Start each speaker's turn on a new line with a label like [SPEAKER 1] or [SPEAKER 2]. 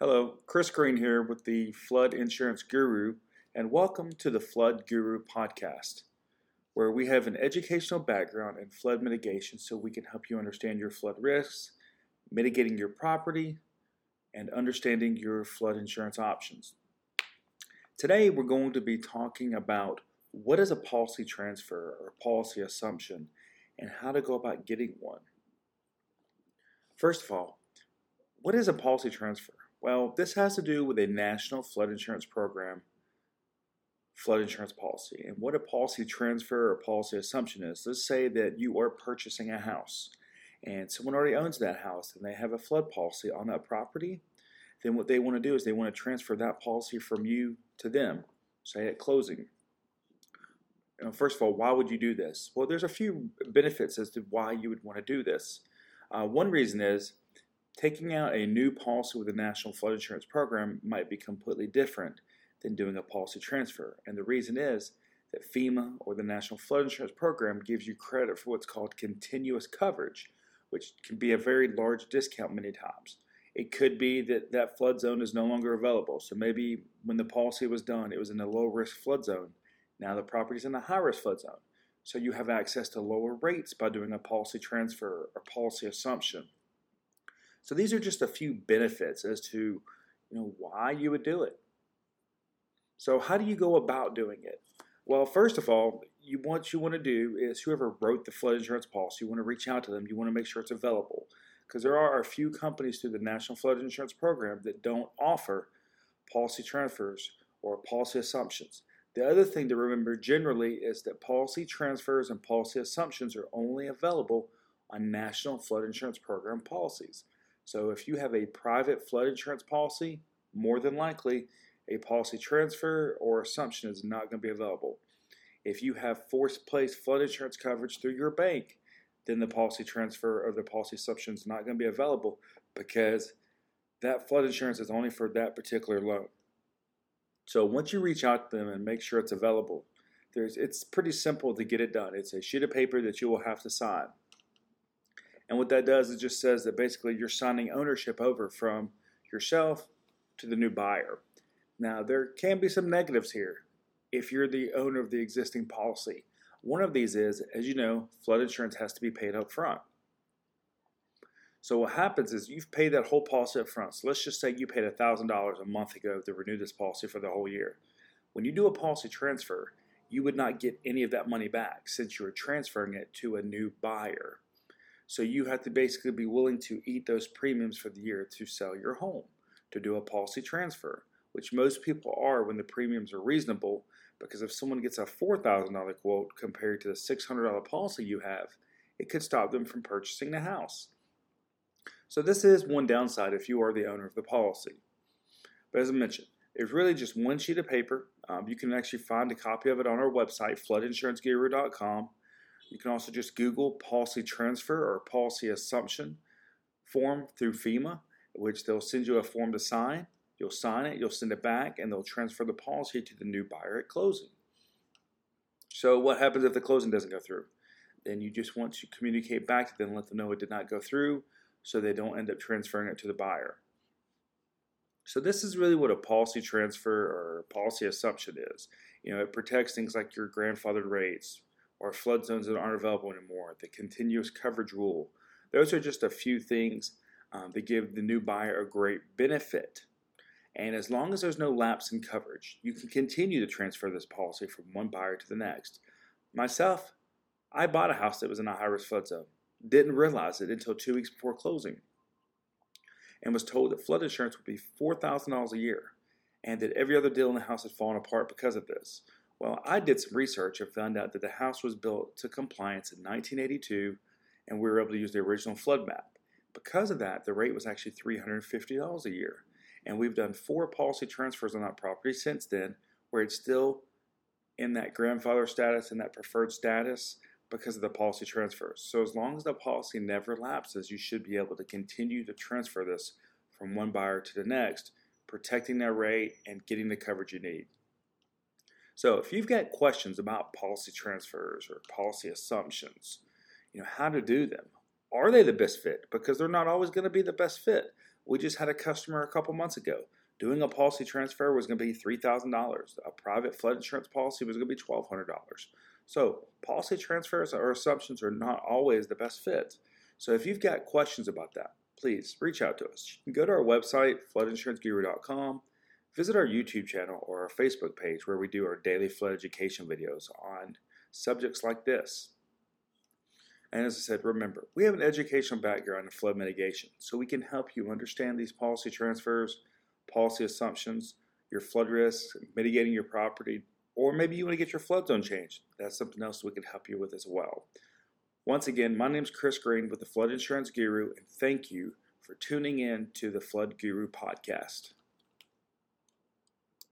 [SPEAKER 1] Hello, Chris Green here with the Flood Insurance Guru, and welcome to the Flood Guru podcast, where we have an educational background in flood mitigation so we can help you understand your flood risks, mitigating your property, and understanding your flood insurance options. Today, we're going to be talking about what is a policy transfer or policy assumption and how to go about getting one. First of all, what is a policy transfer? Well, this has to do with a national flood insurance program, flood insurance policy. And what a policy transfer or policy assumption is, let's say that you are purchasing a house and someone already owns that house and they have a flood policy on that property. Then what they want to do is they want to transfer that policy from you to them, say at closing. You know, first of all, why would you do this? Well, there's a few benefits as to why you would want to do this. Uh, one reason is taking out a new policy with the National Flood Insurance Program might be completely different than doing a policy transfer. And the reason is that FEMA or the National Flood Insurance Program gives you credit for what's called continuous coverage, which can be a very large discount many times. It could be that that flood zone is no longer available. So maybe when the policy was done, it was in a low risk flood zone. Now the property is in a high risk flood zone. So you have access to lower rates by doing a policy transfer or policy assumption. So these are just a few benefits as to you know why you would do it. So how do you go about doing it? Well, first of all, you what you want to do is whoever wrote the flood insurance policy, you want to reach out to them. You want to make sure it's available because there are a few companies through the National Flood Insurance Program that don't offer policy transfers or policy assumptions. The other thing to remember generally is that policy transfers and policy assumptions are only available on National Flood Insurance Program policies. So if you have a private flood insurance policy, more than likely a policy transfer or assumption is not going to be available. If you have forced place flood insurance coverage through your bank, then the policy transfer or the policy assumption is not going to be available because that flood insurance is only for that particular loan. So once you reach out to them and make sure it's available, there's it's pretty simple to get it done. It's a sheet of paper that you will have to sign. And what that does is just says that basically you're signing ownership over from yourself to the new buyer. Now, there can be some negatives here if you're the owner of the existing policy. One of these is, as you know, flood insurance has to be paid up front. So what happens is you've paid that whole policy up front. So let's just say you paid $1,000 a month ago to renew this policy for the whole year. When you do a policy transfer, you would not get any of that money back since you're transferring it to a new buyer. So you have to basically be willing to eat those premiums for the year to sell your home, to do a policy transfer, which most people are when the premiums are reasonable. Because if someone gets a $4,000 quote compared to the $600 policy you have, it could stop them from purchasing the house. So this is one downside if you are the owner of the policy. But as I mentioned, it's really just one sheet of paper. Um, you can actually find a copy of it on our website, floodinsuranceguru.com. You can also just Google policy transfer or policy assumption form through FEMA, which they'll send you a form to sign. You'll sign it, you'll send it back, and they'll transfer the policy to the new buyer at closing. So, what happens if the closing doesn't go through? Then you just want to communicate back to them, let them know it did not go through, so they don't end up transferring it to the buyer. So, this is really what a policy transfer or policy assumption is. You know, it protects things like your grandfathered rates, or flood zones that aren't available anymore, the continuous coverage rule. Those are just a few things um, that give the new buyer a great benefit. And as long as there's no lapse in coverage, you can continue to transfer this policy from one buyer to the next. Myself, I bought a house that was in a high risk flood zone. Didn't realize it until two weeks before closing. And was told that flood insurance would be $4,000 a year and that every other deal in the house had fallen apart because of this. Well, I did some research and found out that the house was built to compliance in 1982 and we were able to use the original flood map. Because of that, the rate was actually $350 a year. And we've done four policy transfers on that property since then where it's still in that grandfather status and that preferred status because of the policy transfers. So as long as the policy never lapses, you should be able to continue to transfer this from one buyer to the next, protecting that rate and getting the coverage you need. So if you've got questions about policy transfers or policy assumptions, you know, how to do them, are they the best fit? Because they're not always going to be the best fit. We just had a customer a couple months ago. Doing a policy transfer was going to be $3,000. A private flood insurance policy was going to be $1,200. So, policy transfers or assumptions are not always the best fit. So, if you've got questions about that, please reach out to us. You can go to our website, floodinsuranceguru.com, visit our YouTube channel or our Facebook page where we do our daily flood education videos on subjects like this. And as I said, remember, we have an educational background in flood mitigation, so we can help you understand these policy transfers, policy assumptions, your flood risks, mitigating your property, or maybe you want to get your flood zone changed. That's something else we can help you with as well. Once again, my name is Chris Green with the Flood Insurance Guru, and thank you for tuning in to the Flood Guru podcast.